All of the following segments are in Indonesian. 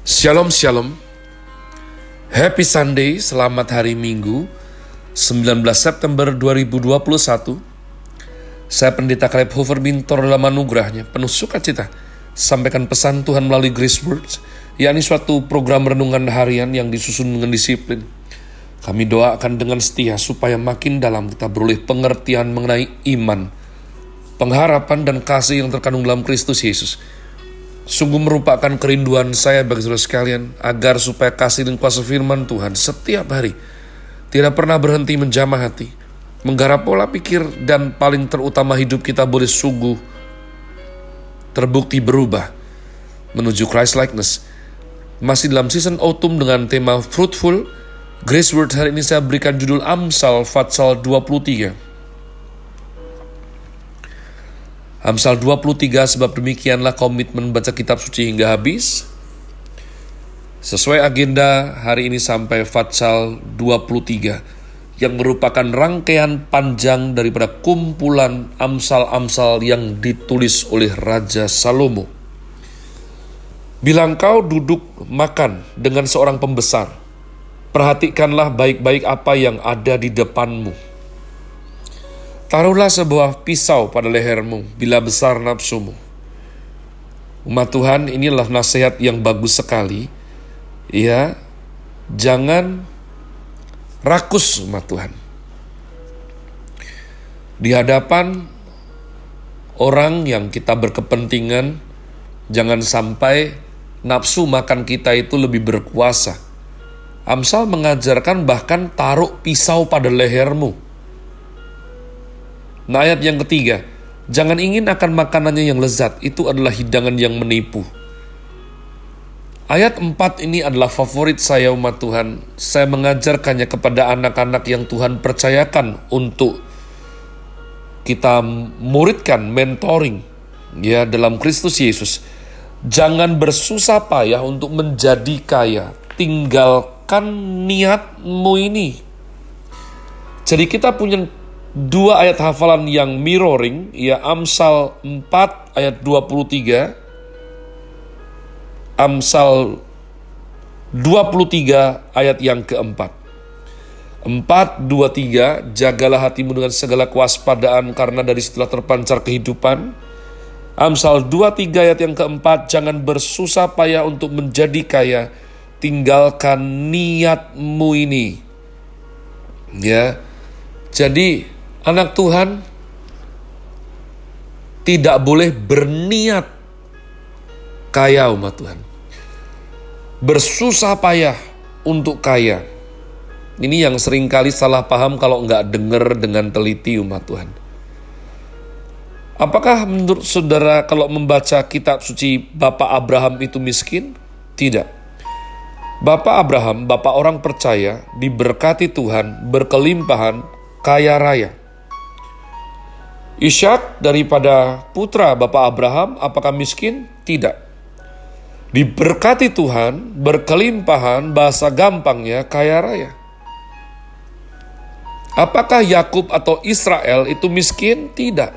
Shalom Shalom. Happy Sunday, selamat hari Minggu 19 September 2021 Saya Pendeta Caleb Hoover Bintor dalam anugerahnya penuh sukacita. Sampaikan pesan Tuhan melalui Grace Words yakni suatu program renungan harian yang disusun dengan disiplin. Kami doakan dengan setia supaya makin dalam kita beroleh pengertian mengenai iman, pengharapan dan kasih yang terkandung dalam Kristus Yesus Sungguh merupakan kerinduan saya bagi saudara sekalian agar supaya kasih dan kuasa firman Tuhan setiap hari tidak pernah berhenti menjamah hati, menggarap pola pikir dan paling terutama hidup kita boleh sungguh terbukti berubah menuju Christ likeness. Masih dalam season autumn dengan tema fruitful, Grace Word hari ini saya berikan judul Amsal Fatsal 23. Amsal 23 sebab demikianlah komitmen baca kitab suci hingga habis. Sesuai agenda hari ini sampai Fatsal 23 yang merupakan rangkaian panjang daripada kumpulan amsal-amsal yang ditulis oleh Raja Salomo. Bila kau duduk makan dengan seorang pembesar, perhatikanlah baik-baik apa yang ada di depanmu Taruhlah sebuah pisau pada lehermu bila besar nafsumu. Umat Tuhan, inilah nasihat yang bagus sekali. Ya, jangan rakus umat Tuhan. Di hadapan orang yang kita berkepentingan, jangan sampai nafsu makan kita itu lebih berkuasa. Amsal mengajarkan bahkan taruh pisau pada lehermu Nah ayat yang ketiga, jangan ingin akan makanannya yang lezat, itu adalah hidangan yang menipu. Ayat 4 ini adalah favorit saya umat Tuhan. Saya mengajarkannya kepada anak-anak yang Tuhan percayakan untuk kita muridkan, mentoring ya dalam Kristus Yesus. Jangan bersusah payah untuk menjadi kaya. Tinggalkan niatmu ini. Jadi kita punya dua ayat hafalan yang mirroring, ya Amsal 4 ayat 23, Amsal 23 ayat yang keempat. 4, 2, 3, jagalah hatimu dengan segala kewaspadaan karena dari setelah terpancar kehidupan. Amsal 2, 3 ayat yang keempat, jangan bersusah payah untuk menjadi kaya, tinggalkan niatmu ini. Ya, jadi anak Tuhan tidak boleh berniat kaya umat Tuhan. Bersusah payah untuk kaya. Ini yang sering kali salah paham kalau nggak dengar dengan teliti umat Tuhan. Apakah menurut saudara kalau membaca kitab suci Bapak Abraham itu miskin? Tidak. Bapak Abraham, bapak orang percaya, diberkati Tuhan, berkelimpahan, kaya raya. Ishak daripada putra Bapak Abraham, apakah miskin? Tidak. Diberkati Tuhan, berkelimpahan, bahasa gampangnya kaya raya. Apakah Yakub atau Israel itu miskin? Tidak.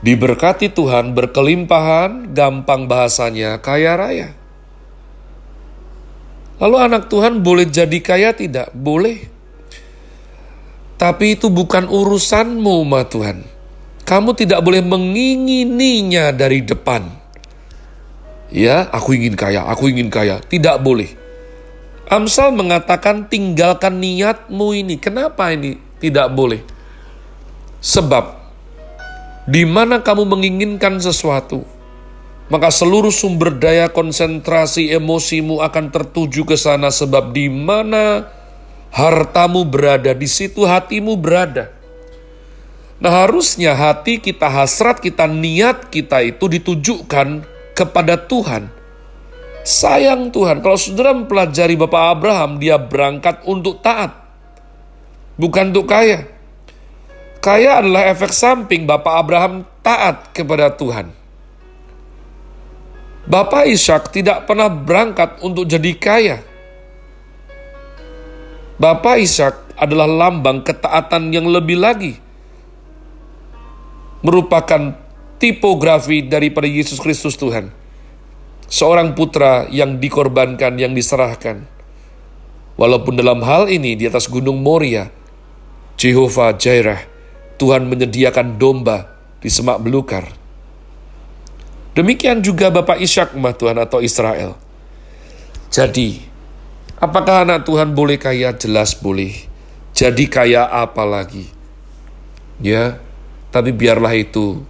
Diberkati Tuhan, berkelimpahan, gampang bahasanya kaya raya. Lalu anak Tuhan boleh jadi kaya tidak? Boleh. Tapi itu bukan urusanmu, ma Tuhan. Kamu tidak boleh mengingininya dari depan. Ya, aku ingin kaya, aku ingin kaya. Tidak boleh. Amsal mengatakan tinggalkan niatmu ini. Kenapa ini tidak boleh? Sebab di mana kamu menginginkan sesuatu, maka seluruh sumber daya konsentrasi emosimu akan tertuju ke sana sebab di mana hartamu berada, di situ hatimu berada. Nah harusnya hati kita hasrat, kita niat kita itu ditujukan kepada Tuhan. Sayang Tuhan, kalau saudara mempelajari Bapak Abraham, dia berangkat untuk taat. Bukan untuk kaya. Kaya adalah efek samping Bapak Abraham taat kepada Tuhan. Bapak Ishak tidak pernah berangkat untuk jadi kaya. Bapak Ishak adalah lambang ketaatan yang lebih lagi. Merupakan tipografi daripada Yesus Kristus Tuhan. seorang putra yang dikorbankan, yang diserahkan. Walaupun dalam hal ini di atas gunung Moria, Jehovah Jireh, Tuhan menyediakan domba di semak belukar. Demikian juga Bapak Ishak, Tuhan atau Israel. Jadi, apakah anak Tuhan boleh kaya? Jelas boleh. Jadi kaya apa lagi? Ya, tapi biarlah itu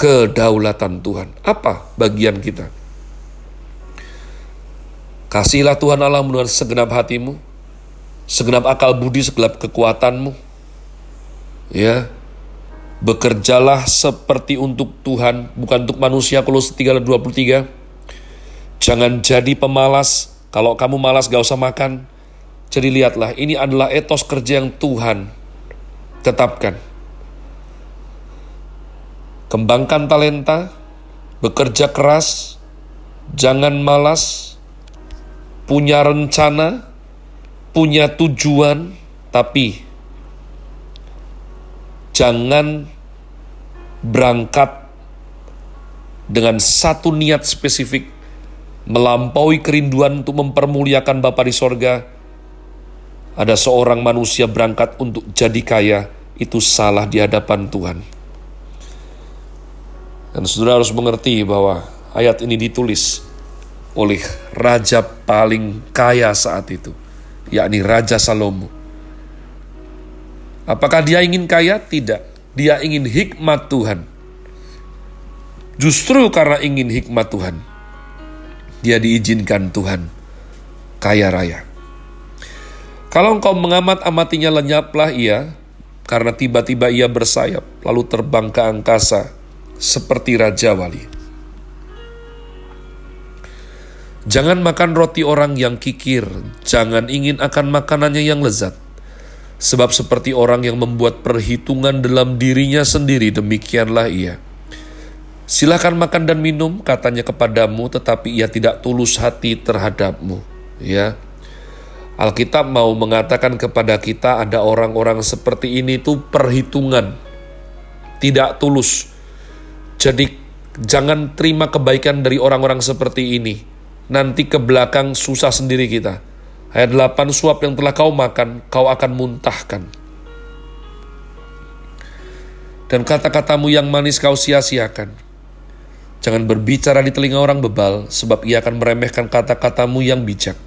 kedaulatan Tuhan. Apa bagian kita? Kasihlah Tuhan Allah menurut segenap hatimu, segenap akal budi, segenap kekuatanmu. Ya, bekerjalah seperti untuk Tuhan, bukan untuk manusia. Kolose 3 23. Jangan jadi pemalas. Kalau kamu malas gak usah makan. Jadi lihatlah, ini adalah etos kerja yang Tuhan tetapkan. Kembangkan talenta, bekerja keras, jangan malas, punya rencana, punya tujuan, tapi jangan berangkat dengan satu niat spesifik melampaui kerinduan untuk mempermuliakan Bapa di sorga, ada seorang manusia berangkat untuk jadi kaya, itu salah di hadapan Tuhan. Dan saudara harus mengerti bahwa ayat ini ditulis oleh raja paling kaya saat itu, yakni Raja Salomo. Apakah dia ingin kaya? Tidak. Dia ingin hikmat Tuhan. Justru karena ingin hikmat Tuhan, dia diizinkan Tuhan kaya raya. Kalau engkau mengamat-amatinya lenyaplah ia, karena tiba-tiba ia bersayap, lalu terbang ke angkasa, seperti Raja Wali. Jangan makan roti orang yang kikir, jangan ingin akan makanannya yang lezat. Sebab seperti orang yang membuat perhitungan dalam dirinya sendiri, demikianlah ia. Silakan makan dan minum, katanya kepadamu, tetapi ia tidak tulus hati terhadapmu. Ya, Alkitab mau mengatakan kepada kita ada orang-orang seperti ini tuh perhitungan, tidak tulus jadi jangan terima kebaikan dari orang-orang seperti ini. Nanti ke belakang susah sendiri kita. Ayat 8, suap yang telah kau makan, kau akan muntahkan. Dan kata-katamu yang manis kau sia-siakan. Jangan berbicara di telinga orang bebal, sebab ia akan meremehkan kata-katamu yang bijak.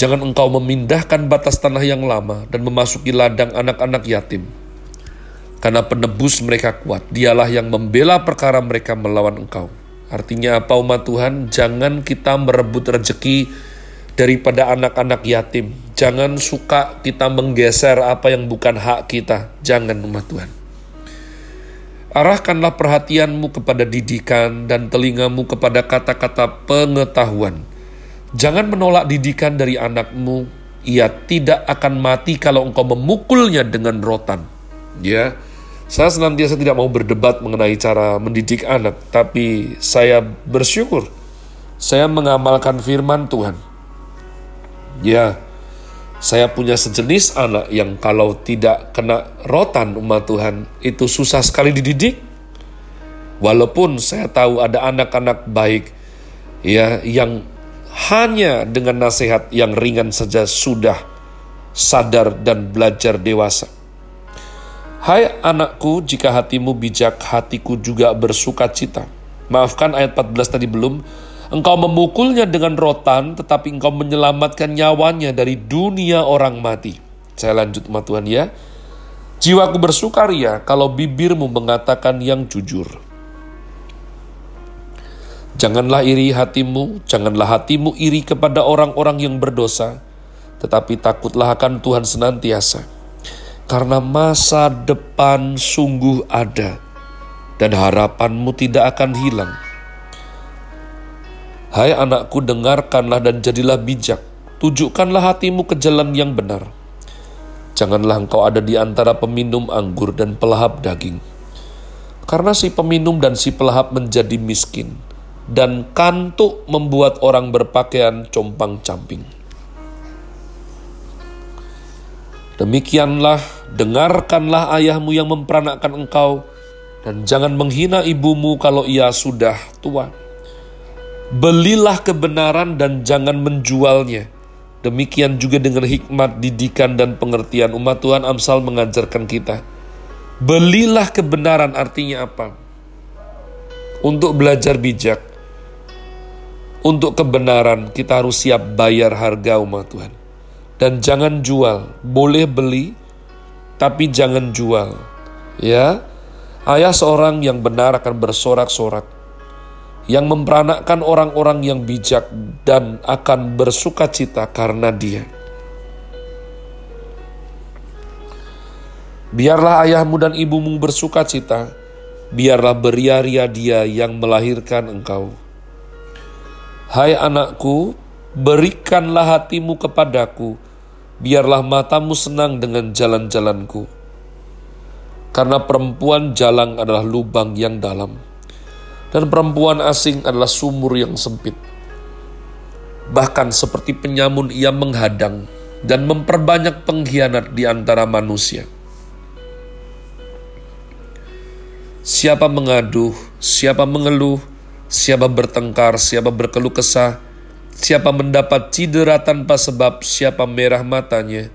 Jangan engkau memindahkan batas tanah yang lama dan memasuki ladang anak-anak yatim karena penebus mereka kuat. Dialah yang membela perkara mereka melawan engkau. Artinya apa umat Tuhan? Jangan kita merebut rezeki daripada anak-anak yatim. Jangan suka kita menggeser apa yang bukan hak kita. Jangan umat Tuhan. Arahkanlah perhatianmu kepada didikan dan telingamu kepada kata-kata pengetahuan. Jangan menolak didikan dari anakmu. Ia tidak akan mati kalau engkau memukulnya dengan rotan. Ya, saya senantiasa tidak mau berdebat mengenai cara mendidik anak, tapi saya bersyukur saya mengamalkan firman Tuhan. Ya, saya punya sejenis anak yang kalau tidak kena rotan umat Tuhan, itu susah sekali dididik. Walaupun saya tahu ada anak-anak baik ya yang hanya dengan nasihat yang ringan saja sudah sadar dan belajar dewasa. Hai anakku, jika hatimu bijak, hatiku juga bersuka cita. Maafkan ayat 14 tadi belum. Engkau memukulnya dengan rotan, tetapi engkau menyelamatkan nyawanya dari dunia orang mati. Saya lanjut sama Tuhan ya. Jiwaku bersukaria kalau bibirmu mengatakan yang jujur. Janganlah iri hatimu, janganlah hatimu iri kepada orang-orang yang berdosa, tetapi takutlah akan Tuhan senantiasa karena masa depan sungguh ada dan harapanmu tidak akan hilang. Hai anakku, dengarkanlah dan jadilah bijak. Tujukanlah hatimu ke jalan yang benar. Janganlah engkau ada di antara peminum anggur dan pelahap daging. Karena si peminum dan si pelahap menjadi miskin, dan kantuk membuat orang berpakaian compang-camping. Demikianlah, dengarkanlah ayahmu yang memperanakkan engkau, dan jangan menghina ibumu kalau ia sudah tua. Belilah kebenaran dan jangan menjualnya. Demikian juga dengan hikmat, didikan, dan pengertian umat Tuhan Amsal mengajarkan kita. Belilah kebenaran artinya apa? Untuk belajar bijak, untuk kebenaran kita harus siap bayar harga umat Tuhan. Dan jangan jual, boleh beli, tapi jangan jual. Ya, ayah seorang yang benar akan bersorak-sorak, yang memperanakkan orang-orang yang bijak dan akan bersuka cita karena dia. Biarlah ayahmu dan ibumu bersuka cita, biarlah beria-ria dia yang melahirkan engkau. Hai anakku, berikanlah hatimu kepadaku, biarlah matamu senang dengan jalan-jalanku. Karena perempuan jalang adalah lubang yang dalam, dan perempuan asing adalah sumur yang sempit. Bahkan seperti penyamun ia menghadang dan memperbanyak pengkhianat di antara manusia. Siapa mengaduh, siapa mengeluh, siapa bertengkar, siapa berkeluh kesah, siapa mendapat cedera tanpa sebab, siapa merah matanya,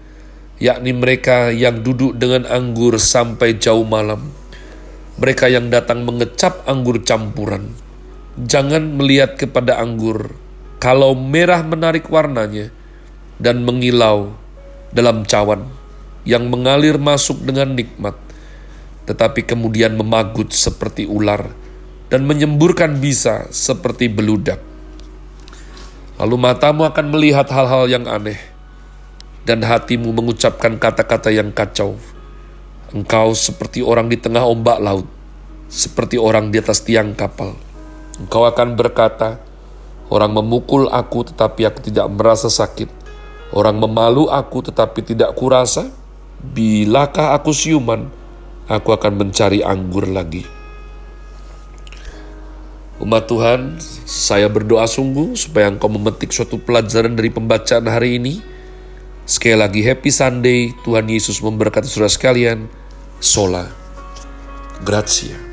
yakni mereka yang duduk dengan anggur sampai jauh malam. Mereka yang datang mengecap anggur campuran. Jangan melihat kepada anggur, kalau merah menarik warnanya dan mengilau dalam cawan yang mengalir masuk dengan nikmat tetapi kemudian memagut seperti ular dan menyemburkan bisa seperti beludak. Lalu matamu akan melihat hal-hal yang aneh, dan hatimu mengucapkan kata-kata yang kacau. Engkau seperti orang di tengah ombak laut, seperti orang di atas tiang kapal. Engkau akan berkata, Orang memukul aku tetapi aku tidak merasa sakit. Orang memalu aku tetapi tidak kurasa. Bilakah aku siuman, aku akan mencari anggur lagi. Umat Tuhan, saya berdoa sungguh supaya engkau memetik suatu pelajaran dari pembacaan hari ini. Sekali lagi happy Sunday, Tuhan Yesus memberkati saudara sekalian. Sola. Grazie.